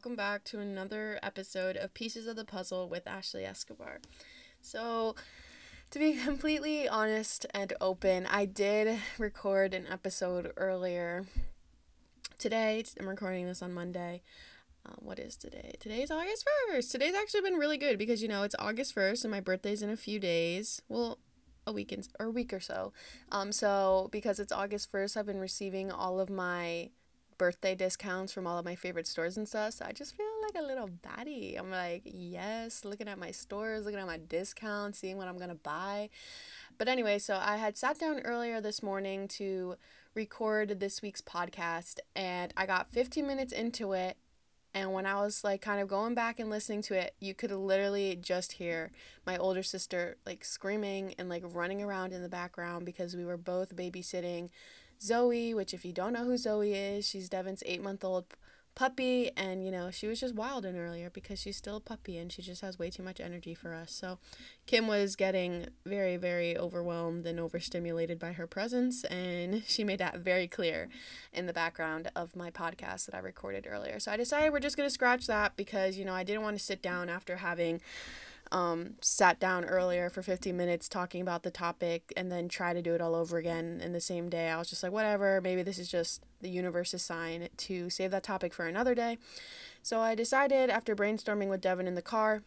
Welcome back to another episode of Pieces of the Puzzle with Ashley Escobar. So, to be completely honest and open, I did record an episode earlier today. I'm recording this on Monday. Um, what is today? Today's August 1st. Today's actually been really good because, you know, it's August 1st and my birthday's in a few days. Well, a week in, or a week or so. Um, so because it's August 1st, I've been receiving all of my birthday discounts from all of my favorite stores and stuff. So I just feel like a little baddie. I'm like, yes, looking at my stores, looking at my discounts, seeing what I'm going to buy. But anyway, so I had sat down earlier this morning to record this week's podcast and I got 15 minutes into it and when I was like kind of going back and listening to it, you could literally just hear my older sister like screaming and like running around in the background because we were both babysitting Zoe, which, if you don't know who Zoe is, she's Devon's eight month old puppy. And, you know, she was just wild earlier because she's still a puppy and she just has way too much energy for us. So Kim was getting very, very overwhelmed and overstimulated by her presence. And she made that very clear in the background of my podcast that I recorded earlier. So I decided we're just going to scratch that because, you know, I didn't want to sit down after having um, sat down earlier for 15 minutes talking about the topic and then try to do it all over again in the same day. I was just like, whatever, maybe this is just the universe's sign to save that topic for another day. So I decided after brainstorming with Devin in the car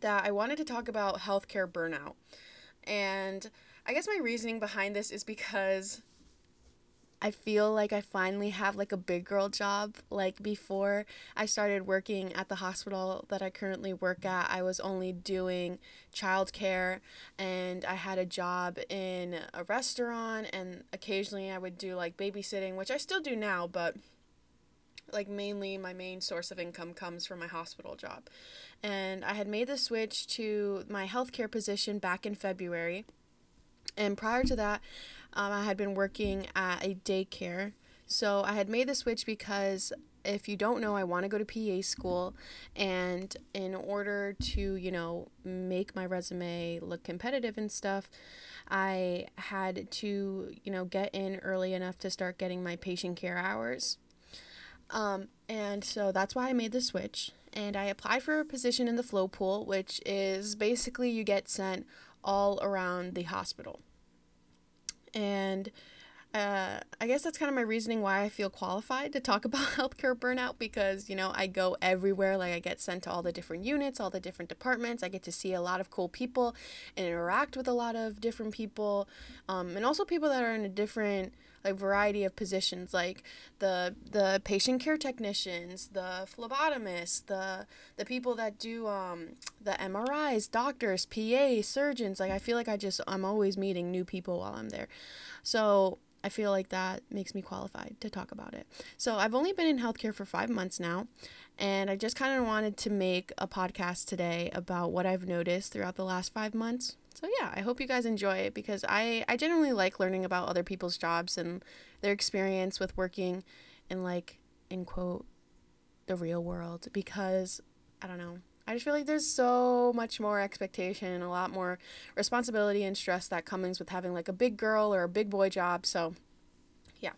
that I wanted to talk about healthcare burnout. And I guess my reasoning behind this is because I feel like I finally have like a big girl job. Like before I started working at the hospital that I currently work at, I was only doing childcare and I had a job in a restaurant and occasionally I would do like babysitting, which I still do now, but like mainly my main source of income comes from my hospital job. And I had made the switch to my healthcare position back in February. And prior to that, um, I had been working at a daycare. So I had made the switch because if you don't know, I want to go to PA school. And in order to, you know, make my resume look competitive and stuff, I had to, you know, get in early enough to start getting my patient care hours. Um, and so that's why I made the switch. And I applied for a position in the flow pool, which is basically you get sent all around the hospital. And uh, I guess that's kind of my reasoning why I feel qualified to talk about healthcare burnout because, you know, I go everywhere. Like, I get sent to all the different units, all the different departments. I get to see a lot of cool people and interact with a lot of different people. Um, and also people that are in a different like variety of positions like the the patient care technicians the phlebotomists the the people that do um the MRIs doctors PA surgeons like I feel like I just I'm always meeting new people while I'm there so I feel like that makes me qualified to talk about it. So I've only been in healthcare for five months now, and I just kind of wanted to make a podcast today about what I've noticed throughout the last five months. So yeah, I hope you guys enjoy it because I I generally like learning about other people's jobs and their experience with working in like in quote the real world because I don't know. I just feel like there's so much more expectation, a lot more responsibility and stress that comes with having like a big girl or a big boy job. So, yeah.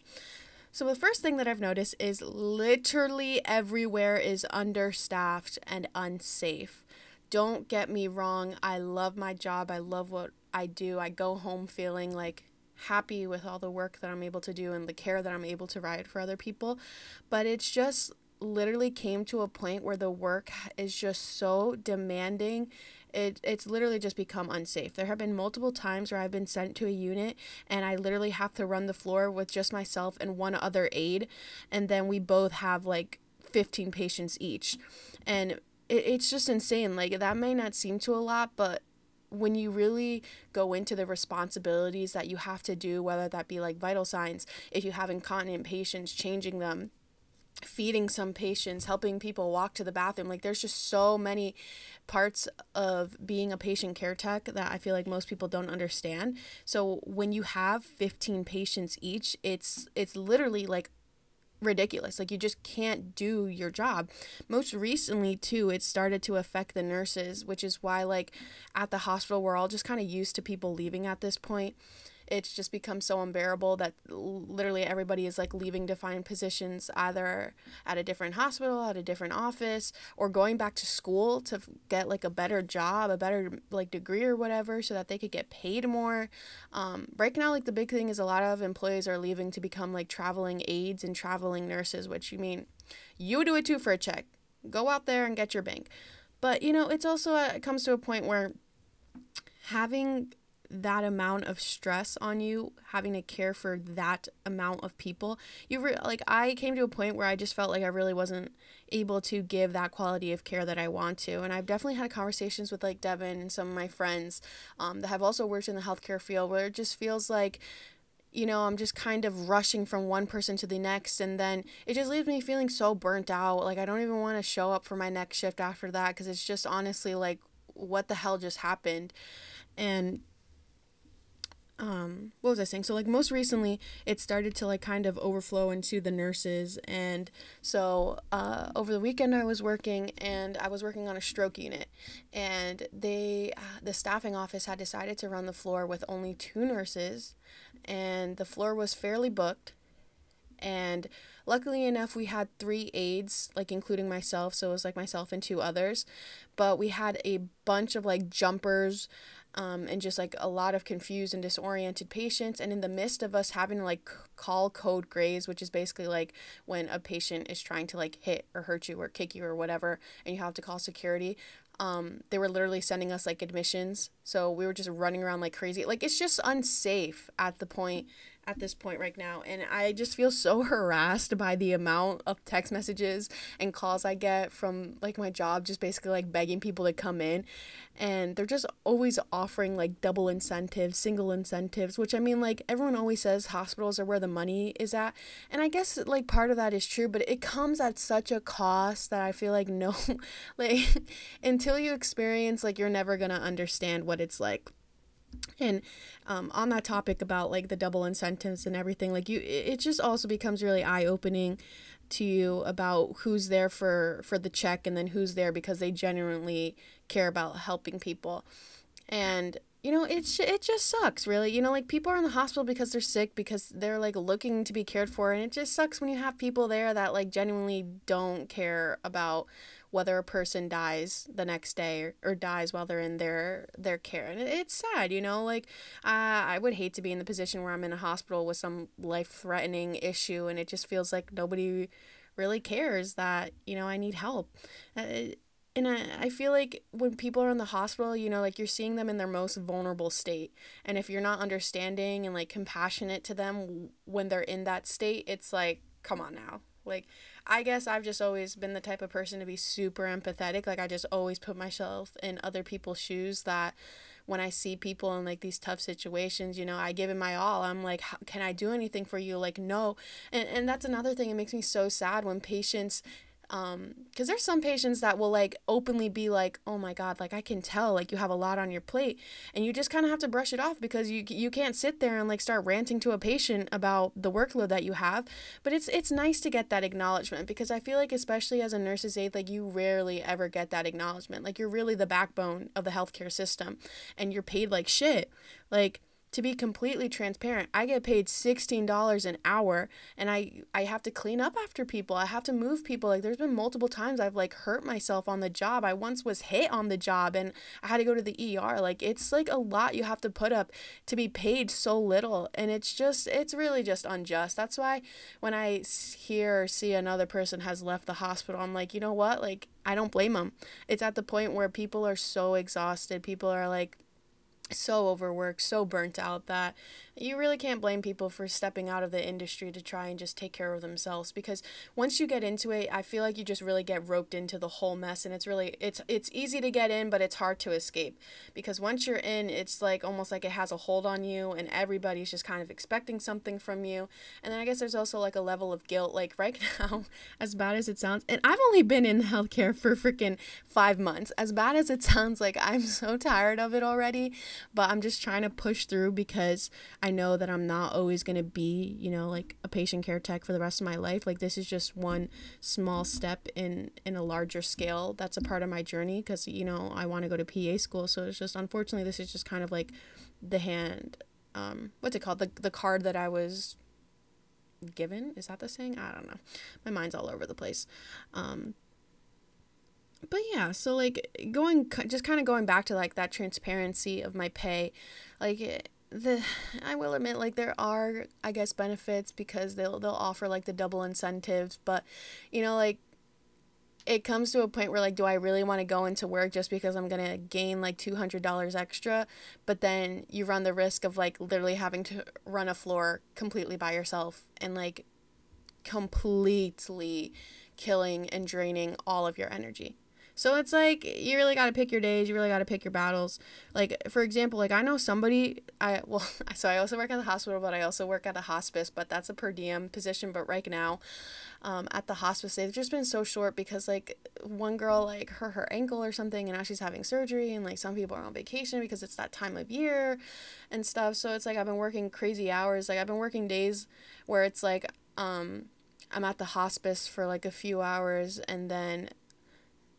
So, the first thing that I've noticed is literally everywhere is understaffed and unsafe. Don't get me wrong, I love my job, I love what I do. I go home feeling like happy with all the work that I'm able to do and the care that I'm able to provide for other people. But it's just literally came to a point where the work is just so demanding it it's literally just become unsafe. There have been multiple times where I've been sent to a unit and I literally have to run the floor with just myself and one other aide and then we both have like 15 patients each. And it, it's just insane. Like that may not seem to a lot, but when you really go into the responsibilities that you have to do, whether that be like vital signs, if you have incontinent patients, changing them, feeding some patients, helping people walk to the bathroom. Like there's just so many parts of being a patient care tech that I feel like most people don't understand. So when you have 15 patients each, it's it's literally like ridiculous. Like you just can't do your job. Most recently too, it started to affect the nurses, which is why like at the hospital we're all just kind of used to people leaving at this point it's just become so unbearable that literally everybody is like leaving to find positions either at a different hospital, at a different office, or going back to school to get like a better job, a better like degree or whatever, so that they could get paid more. Um, right now, like the big thing is a lot of employees are leaving to become like traveling aides and traveling nurses, which you mean you do it too for a check. Go out there and get your bank. But you know, it's also a, it comes to a point where having that amount of stress on you having to care for that amount of people you re- like i came to a point where i just felt like i really wasn't able to give that quality of care that i want to and i've definitely had conversations with like devin and some of my friends um, that have also worked in the healthcare field where it just feels like you know, I'm just kind of rushing from one person to the next. And then it just leaves me feeling so burnt out. Like, I don't even want to show up for my next shift after that because it's just honestly like, what the hell just happened? And um what was i saying so like most recently it started to like kind of overflow into the nurses and so uh over the weekend i was working and i was working on a stroke unit and they uh, the staffing office had decided to run the floor with only two nurses and the floor was fairly booked. And luckily enough, we had three aides, like including myself, so it was like myself and two others. But we had a bunch of like jumpers, um, and just like a lot of confused and disoriented patients. And in the midst of us having to like call code grays, which is basically like when a patient is trying to like hit or hurt you or kick you or whatever, and you have to call security, um, they were literally sending us like admissions. So we were just running around like crazy. Like it's just unsafe at the point at this point right now. And I just feel so harassed by the amount of text messages and calls I get from like my job, just basically like begging people to come in. And they're just always offering like double incentives, single incentives, which I mean, like everyone always says hospitals are where the money is at. And I guess like part of that is true, but it comes at such a cost that I feel like no, like until you experience, like you're never going to understand what it's like and um, on that topic about like the double incentives and everything like you it just also becomes really eye-opening to you about who's there for for the check and then who's there because they genuinely care about helping people. And you know it's it just sucks really. You know like people are in the hospital because they're sick because they're like looking to be cared for and it just sucks when you have people there that like genuinely don't care about whether a person dies the next day or, or dies while they're in their their care. And it, it's sad you know like uh, i would hate to be in the position where i'm in a hospital with some life threatening issue and it just feels like nobody really cares that you know i need help. Uh, and I, I feel like when people are in the hospital you know like you're seeing them in their most vulnerable state. And if you're not understanding and like compassionate to them when they're in that state it's like come on now like I guess I've just always been the type of person to be super empathetic. Like I just always put myself in other people's shoes that when I see people in like these tough situations, you know, I give it my all. I'm like, can I do anything for you? Like, no. And, and that's another thing. It makes me so sad when patients um because there's some patients that will like openly be like oh my god like i can tell like you have a lot on your plate and you just kind of have to brush it off because you you can't sit there and like start ranting to a patient about the workload that you have. But it's it's nice to get that acknowledgement because i feel like especially as a nurse's aide like you rarely ever get that acknowledgement. Like you're really the backbone of the healthcare system and you're paid like shit. Like to be completely transparent, I get paid $16 an hour and I I have to clean up after people. I have to move people. Like there's been multiple times I've like hurt myself on the job. I once was hit on the job and I had to go to the ER. Like it's like a lot you have to put up to be paid so little and it's just it's really just unjust. That's why when I hear or see another person has left the hospital, I'm like, "You know what? Like I don't blame them." It's at the point where people are so exhausted. People are like so overworked, so burnt out that you really can't blame people for stepping out of the industry to try and just take care of themselves because once you get into it, I feel like you just really get roped into the whole mess and it's really it's it's easy to get in but it's hard to escape because once you're in, it's like almost like it has a hold on you and everybody's just kind of expecting something from you. And then I guess there's also like a level of guilt like right now, as bad as it sounds, and I've only been in healthcare for freaking 5 months. As bad as it sounds like I'm so tired of it already, but I'm just trying to push through because I I know that I'm not always going to be, you know, like a patient care tech for the rest of my life. Like this is just one small step in in a larger scale that's a part of my journey cuz you know, I want to go to PA school, so it's just unfortunately this is just kind of like the hand um what's it called? The the card that I was given? Is that the saying? I don't know. My mind's all over the place. Um but yeah so like going just kind of going back to like that transparency of my pay like the I will admit like there are I guess benefits because they'll they'll offer like the double incentives but you know like it comes to a point where like do I really want to go into work just because I'm going to gain like $200 extra? But then you run the risk of like literally having to run a floor completely by yourself and like completely killing and draining all of your energy so it's like you really got to pick your days, you really got to pick your battles. Like for example, like I know somebody I well, so I also work at the hospital, but I also work at a hospice, but that's a per diem position, but right now um, at the hospice they've just been so short because like one girl like hurt her ankle or something and now she's having surgery and like some people are on vacation because it's that time of year and stuff. So it's like i've been working crazy hours. Like i've been working days where it's like um i'm at the hospice for like a few hours and then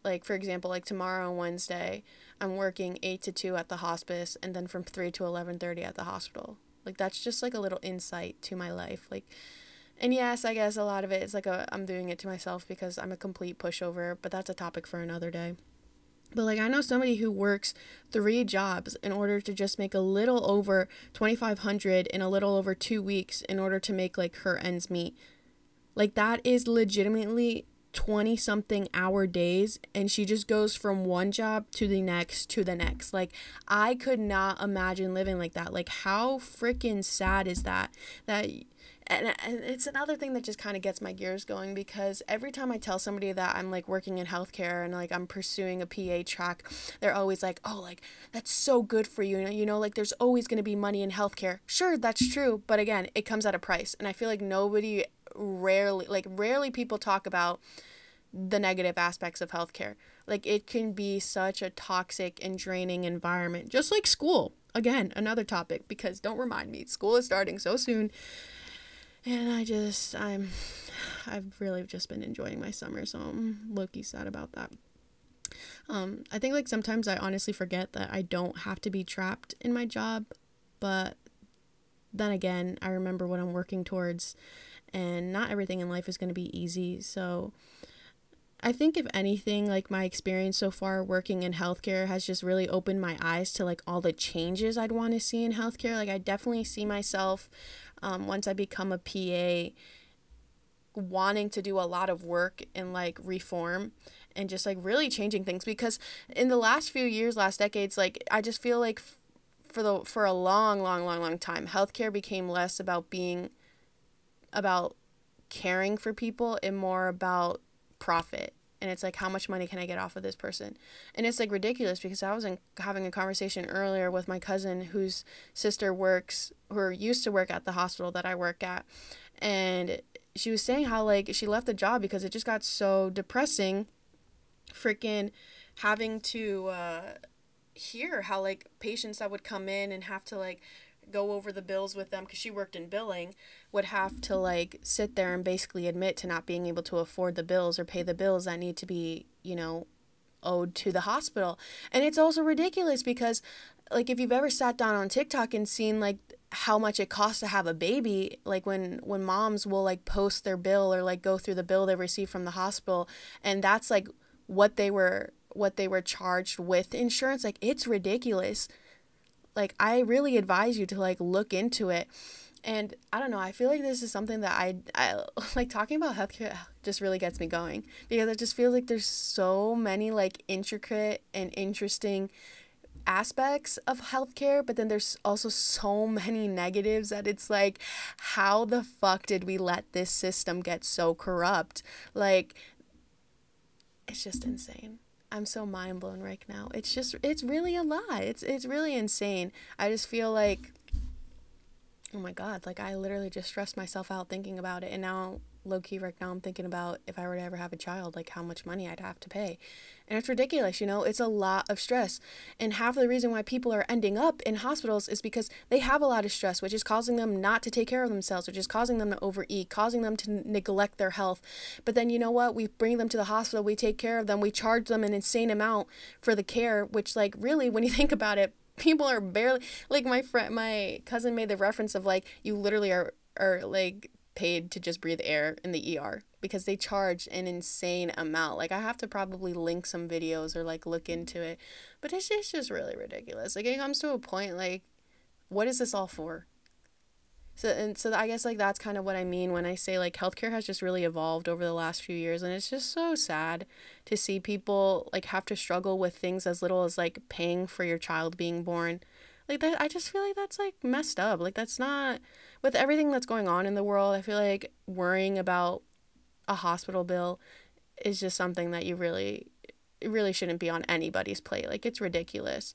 like for example like tomorrow and wednesday i'm working 8 to 2 at the hospice and then from 3 to 11.30 at the hospital. Like that's just like a little insight to my life. Like and yes i guess a lot of it is like i'm doing it to myself because i'm a complete pushover but that's a topic for another day. But like I know somebody who works three jobs in order to just make a little over 2500 in a little over 2 weeks in order to make like her ends meet. Like that is legitimately 20 something hour days and she just goes from one job to the next to the next. Like I could not imagine living like that. Like how freaking sad is that? That and, uh, and it's another thing that just kind of gets my gears going because every time I tell somebody that I'm like working in healthcare and like I'm pursuing a PA track, they're always like, "Oh, like that's so good for you." You know, like there's always going to be money in healthcare. Sure, that's true, but again, it comes at a price. And I feel like nobody rarely like rarely people talk about the negative aspects of healthcare. Like it can be such a toxic and draining environment, just like school. Again, another topic because don't remind me, school is starting so soon. And I just I'm I've really just been enjoying my summer, so I'm low-key sad about that. Um, I think like sometimes I honestly forget that I don't have to be trapped in my job, but then again, I remember what I'm working towards and not everything in life is going to be easy. So I think if anything, like my experience so far working in healthcare has just really opened my eyes to like all the changes I'd want to see in healthcare. Like I definitely see myself um, once I become a PA wanting to do a lot of work in like reform and just like really changing things because in the last few years, last decades, like I just feel like for the for a long, long, long, long time, healthcare became less about being about caring for people and more about profit and it's like how much money can i get off of this person? And it's like ridiculous because i was in, having a conversation earlier with my cousin whose sister works who used to work at the hospital that i work at and she was saying how like she left the job because it just got so depressing freaking having to uh hear how like patients that would come in and have to like go over the bills with them because she worked in billing would have to like sit there and basically admit to not being able to afford the bills or pay the bills that need to be you know owed to the hospital. And it's also ridiculous because like if you've ever sat down on tiktok and seen like how much it costs to have a baby like when when moms will like post their bill or like go through the bill they receive from the hospital and that's like what they were what they were charged with insurance like it's ridiculous like I really advise you to like look into it. And I don't know, I feel like this is something that I, I like talking about healthcare just really gets me going because I just feel like there's so many like intricate and interesting aspects of healthcare, but then there's also so many negatives that it's like, how the fuck did we let this system get so corrupt? Like, it's just insane. I'm so mind blown right now. It's just it's really a lot. It's it's really insane. I just feel like oh my god, like I literally just stressed myself out thinking about it and now low key right now I'm thinking about if I were to ever have a child, like how much money I'd have to pay. And it's ridiculous, you know, it's a lot of stress. And half of the reason why people are ending up in hospitals is because they have a lot of stress, which is causing them not to take care of themselves, which is causing them to overeat, causing them to neglect their health. But then you know what? We bring them to the hospital, we take care of them, we charge them an insane amount for the care, which like really when you think about it, people are barely like my friend my cousin made the reference of like you literally are are like paid to just breathe air in the ER because they charge an insane amount. Like I have to probably link some videos or like look into it. But it's just, it's just really ridiculous. Like it comes to a point like what is this all for? So and so I guess like that's kind of what I mean when I say like healthcare has just really evolved over the last few years and it's just so sad to see people like have to struggle with things as little as like paying for your child being born. Like that I just feel like that's like messed up. Like that's not with everything that's going on in the world, I feel like worrying about a hospital bill is just something that you really really shouldn't be on anybody's plate. Like it's ridiculous.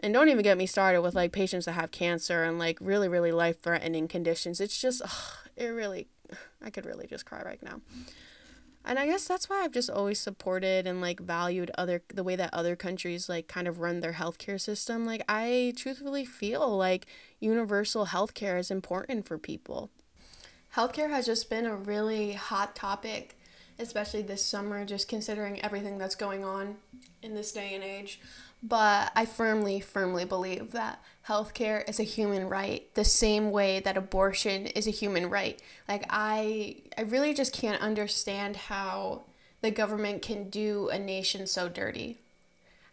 And don't even get me started with like patients that have cancer and like really really life-threatening conditions. It's just ugh, it really I could really just cry right now. And I guess that's why I've just always supported and like valued other the way that other countries like kind of run their healthcare system. Like I truthfully feel like universal healthcare is important for people. Healthcare has just been a really hot topic, especially this summer just considering everything that's going on in this day and age. But I firmly, firmly believe that healthcare is a human right, the same way that abortion is a human right. Like I, I really just can't understand how the government can do a nation so dirty.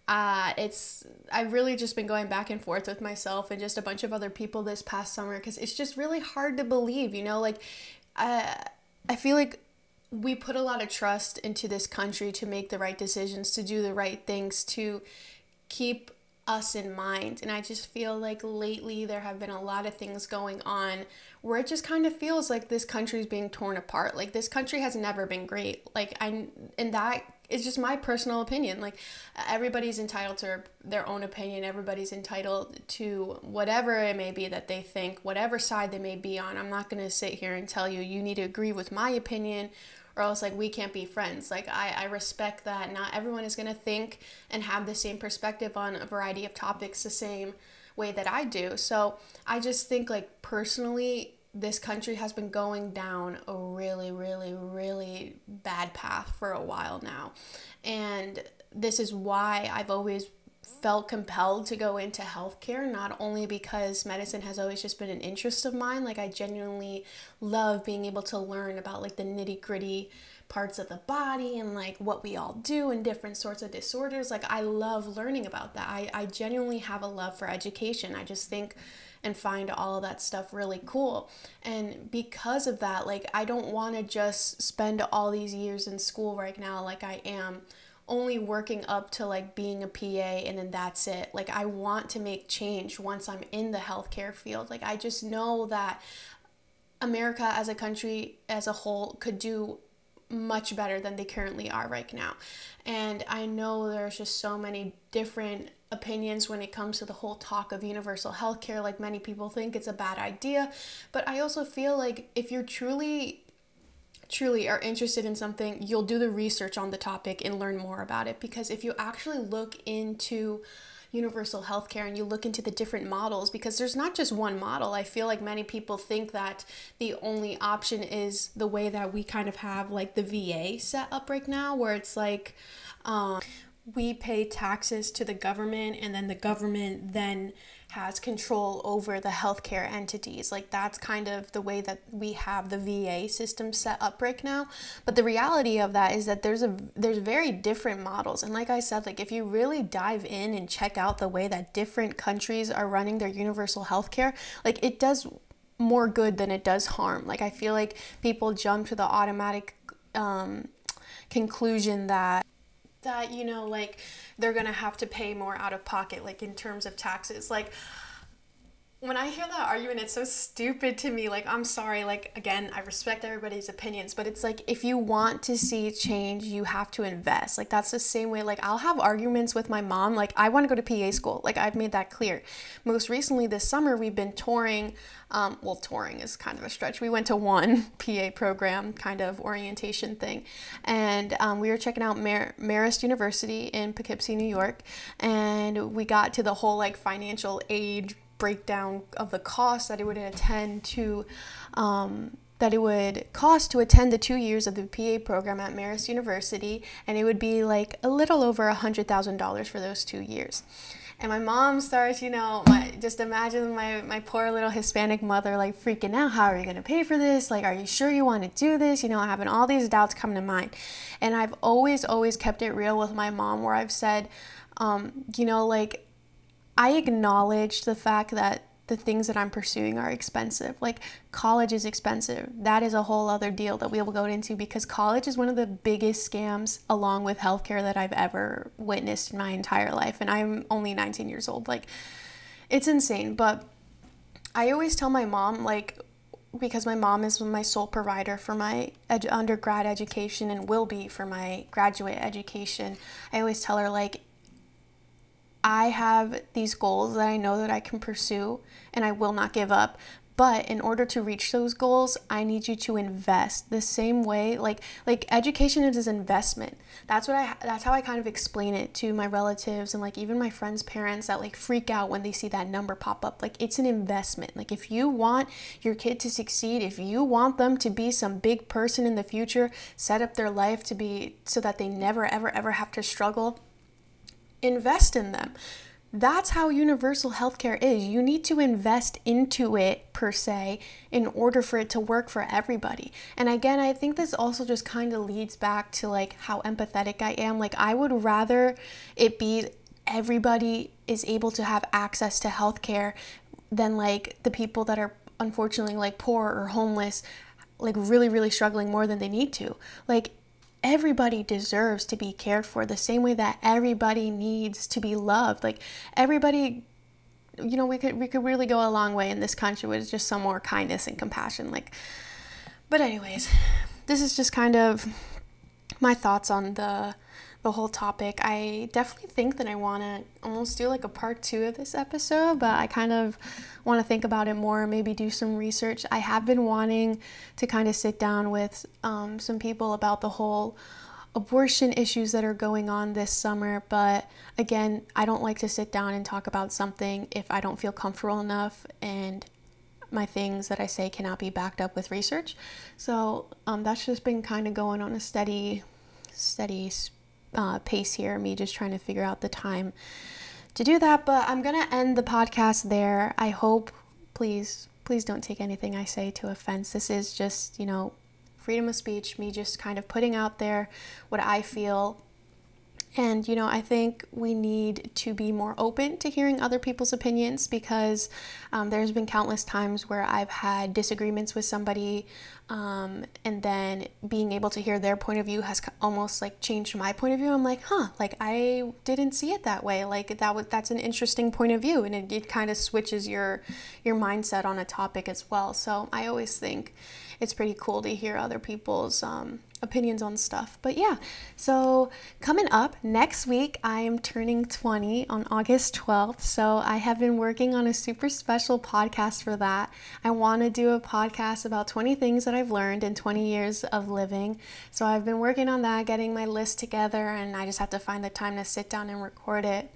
Uh, it's I've really just been going back and forth with myself and just a bunch of other people this past summer because it's just really hard to believe, you know, like I I feel like we put a lot of trust into this country to make the right decisions, to do the right things, to keep us in mind. And I just feel like lately there have been a lot of things going on where it just kind of feels like this country is being torn apart. Like this country has never been great. Like I and that is just my personal opinion. Like everybody's entitled to their own opinion. Everybody's entitled to whatever it may be that they think, whatever side they may be on. I'm not going to sit here and tell you you need to agree with my opinion or else like we can't be friends. Like i, I respect that. Not everyone is to think and have the same perspective on a variety of topics the same way that i do. So i just think like personally this country has been going down a really really really bad path for a while now. And this is why i've always felt compelled to go into healthcare, not only because medicine has always just been an interest of mine, like I genuinely love being able to learn about like the nitty gritty parts of the body and like what we all do and different sorts of disorders. Like I love learning about that. I, I genuinely have a love for education. I just think and find all of that stuff really cool. And because of that, like I don't want to just spend all these years in school right now like I am only working up to like being a PA and then that's it. Like I want to make change once I'm in the healthcare field. Like I just know that America as a country as a whole could do much better than they currently are right now. And I know there's just so many different opinions when it comes to the whole talk of universal healthcare. Like many people think it's a bad idea, but I also feel like if you're truly truly are interested in something, you'll do the research on the topic and learn more about it. Because if you actually look into universal healthcare and you look into the different models, because there's not just one model, I feel like many people think that the only option is the way that we kind of have like the VA set up right now, where it's like, um, we pay taxes to the government and then the government then has control over the healthcare entities. Like that's kind of the way that we have the VA system set up right now. But the reality of that is that there's a there's very different models. And like I said, like if you really dive in and check out the way that different countries are running their universal healthcare, like it does more good than it does harm. Like I feel like people jump to the automatic um, conclusion that that you know like they're gonna have to pay more out of pocket like in terms of taxes. Like when I hear that argument, it's so stupid to me. Like, I'm sorry. Like, again, I respect everybody's opinions, but it's like if you want to see change, you have to invest. Like, that's the same way. Like, I'll have arguments with my mom. Like, I want to go to PA school. Like, I've made that clear. Most recently this summer, we've been touring. Um, well, touring is kind of a stretch. We went to one PA program kind of orientation thing, and um, we were checking out Mar- Marist University in Poughkeepsie, New York, and we got to the whole like financial aid breakdown of the cost that it would attend to um, that it would cost to attend the two years of the PA program at Marist University, and it would be like a little over a $100,000 for those two years. And my mom starts, you know, my, just imagine my, my poor little Hispanic mother like freaking out. How are you going to pay for this? Like, are you sure you want to do this? You know, having all these doubts come to mind. And I've always, always kept it real with my mom where I've said, um, you know, like, I acknowledge the fact that the things that I'm pursuing are expensive. Like college is expensive. That is a whole other deal that we will go into because college is one of the biggest scams along with healthcare that I've ever witnessed in my entire life and I'm only 19 years old. Like it's insane, but I always tell my mom like because my mom is my sole provider for my ed- undergrad education and will be for my graduate education. I always tell her like I have these goals that I know that I can pursue and I will not give up. But in order to reach those goals, I need you to invest the same way like like education is an investment. That's what I that's how I kind of explain it to my relatives and like even my friends' parents that like freak out when they see that number pop up. Like it's an investment. Like if you want your kid to succeed, if you want them to be some big person in the future, set up their life to be so that they never ever ever have to struggle, invest in them. That's how universal healthcare is. You need to invest into it per se in order for it to work for everybody. And again, I think this also just kind of leads back to like how empathetic I am. Like I would rather it be everybody is able to have access to healthcare than like the people that are unfortunately like poor or homeless like really really struggling more than they need to. Like everybody deserves to be cared for the same way that everybody needs to be loved. Like everybody you know, we could we could really go a long way in this country with just some more kindness and compassion. Like but anyways, this is just kind of my thoughts on the the whole topic. I definitely think that I want to almost do like a part two of this episode, but I kind of want to think about it more, maybe do some research. I have been wanting to kind of sit down with um, some people about the whole abortion issues that are going on this summer, but again, I don't like to sit down and talk about something if I don't feel comfortable enough and my things that I say cannot be backed up with research. So um, that's just been kind of going on a steady, steady uh, pace here, me just trying to figure out the time to do that. But I'm going to end the podcast there. I hope, please, please don't take anything I say to offense. This is just, you know, freedom of speech, me just kind of putting out there what I feel and, you know, I think we need to be more open to hearing other people's opinions because um, there's been countless times where I've had disagreements with somebody um, and then being able to hear their point of view has almost like changed my point of view. I'm like, huh, like I didn't see it that way. Like that was, that's an interesting point of view and it, it kind of switches your, your mindset on a topic as well. So I always think it's pretty cool to hear other people's um, opinions on stuff. But yeah, so coming up next week, I am turning 20 on August 12th. So I have been working on a super special podcast for that. I want to do a podcast about 20 things that I've learned in 20 years of living. So I've been working on that, getting my list together, and I just have to find the time to sit down and record it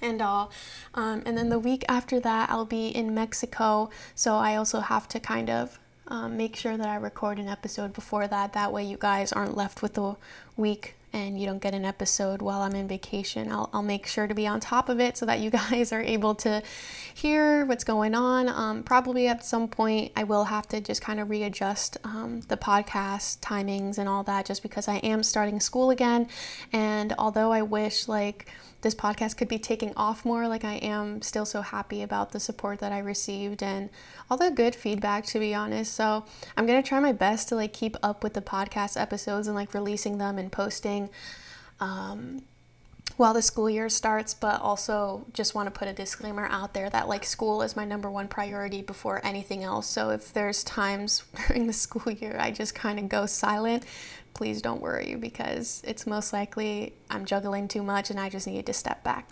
and all. Um, and then the week after that, I'll be in Mexico. So I also have to kind of um, make sure that I record an episode before that. That way, you guys aren't left with a week and you don't get an episode while I'm in vacation. I'll, I'll make sure to be on top of it so that you guys are able to hear what's going on. Um, probably at some point, I will have to just kind of readjust um, the podcast timings and all that just because I am starting school again. And although I wish, like, this podcast could be taking off more. Like I am still so happy about the support that I received and all the good feedback to be honest. So I'm gonna try my best to like keep up with the podcast episodes and like releasing them and posting um, while the school year starts, but also just want to put a disclaimer out there that like school is my number one priority before anything else. So if there's times during the school year I just kind of go silent, please don't worry because it's most likely I'm juggling too much and I just need to step back.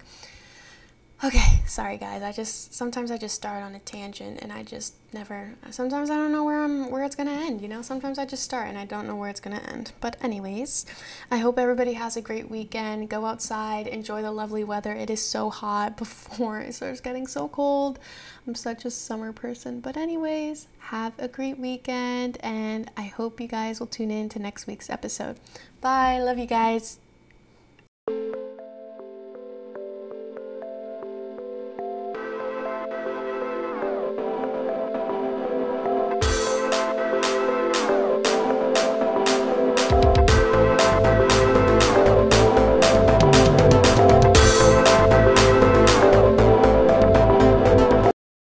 Okay, sorry guys. I just sometimes I just start on a tangent and I just never sometimes I don't know where I'm where it's going to end, you know? Sometimes I just start and I don't know where it's going to end. But anyways, I hope everybody has a great weekend. Go outside, enjoy the lovely weather. It is so hot before it starts getting so cold. I'm such a summer person. But anyways, have a great weekend and I hope you guys will tune in to next week's episode. Bye. Love you guys.